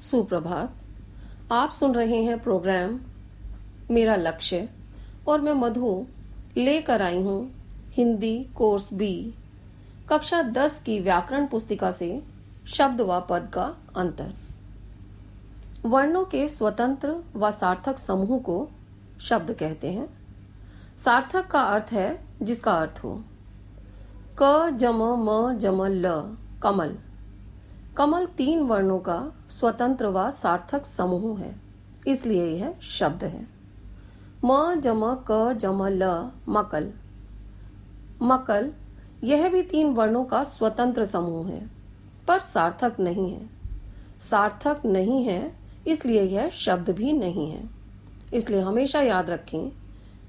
सुप्रभात। आप सुन रहे हैं प्रोग्राम मेरा लक्ष्य और मैं मधु लेकर आई हूँ हिंदी कोर्स बी कक्षा 10 की व्याकरण पुस्तिका से शब्द व पद का अंतर। वर्णों के स्वतंत्र व सार्थक समूह को शब्द कहते हैं। सार्थक का अर्थ है जिसका अर्थ हो। क, जम, म, जम, ल, कमल। कमल तीन वर्णों का स्वतंत्र व सार्थक समूह है। इसलिए यह शब्द है। म जम क जम ल, मकल। मकल, यह भी तीन वर्णों का स्वतंत्र समूह है, पर सार्थक नहीं है। सार्थक नहीं है, इसलिए यह शब्द भी नहीं है। इसलिए हमेशा याद रखें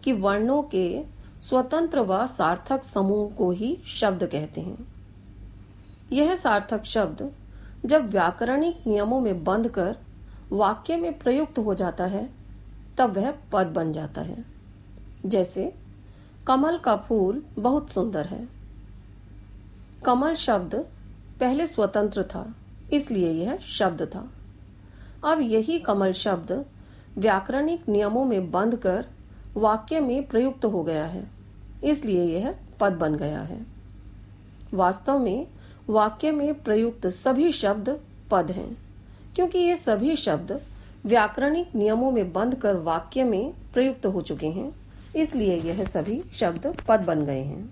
कि वर्णों के स्वतंत्र व सार्थक समूह को ही शब्द कहते हैं। यह सार्थक शब्द जब व्याकरणिक नियमों में बंध कर वाक्य में प्रयुक्त हो जाता है, तब वह पद बन जाता है। जैसे, कमल का फूल बहुत सुंदर है। कमल शब्द पहले स्वतंत्र था, इसलिए यह शब्द था। अब यही कमल शब्द व्याकरणिक नियमों में बंध कर वाक्य में प्रयुक्त हो गया है, इसलिए यह पद बन गया है। वास्तव में वाक्य में प्रयुक्त सभी शब्द पद हैं, क्योंकि ये सभी शब्द व्याकरणिक नियमों में बंद कर वाक्य में प्रयुक्त हो चुके हैं, इसलिए यह सभी शब्द पद बन गए हैं।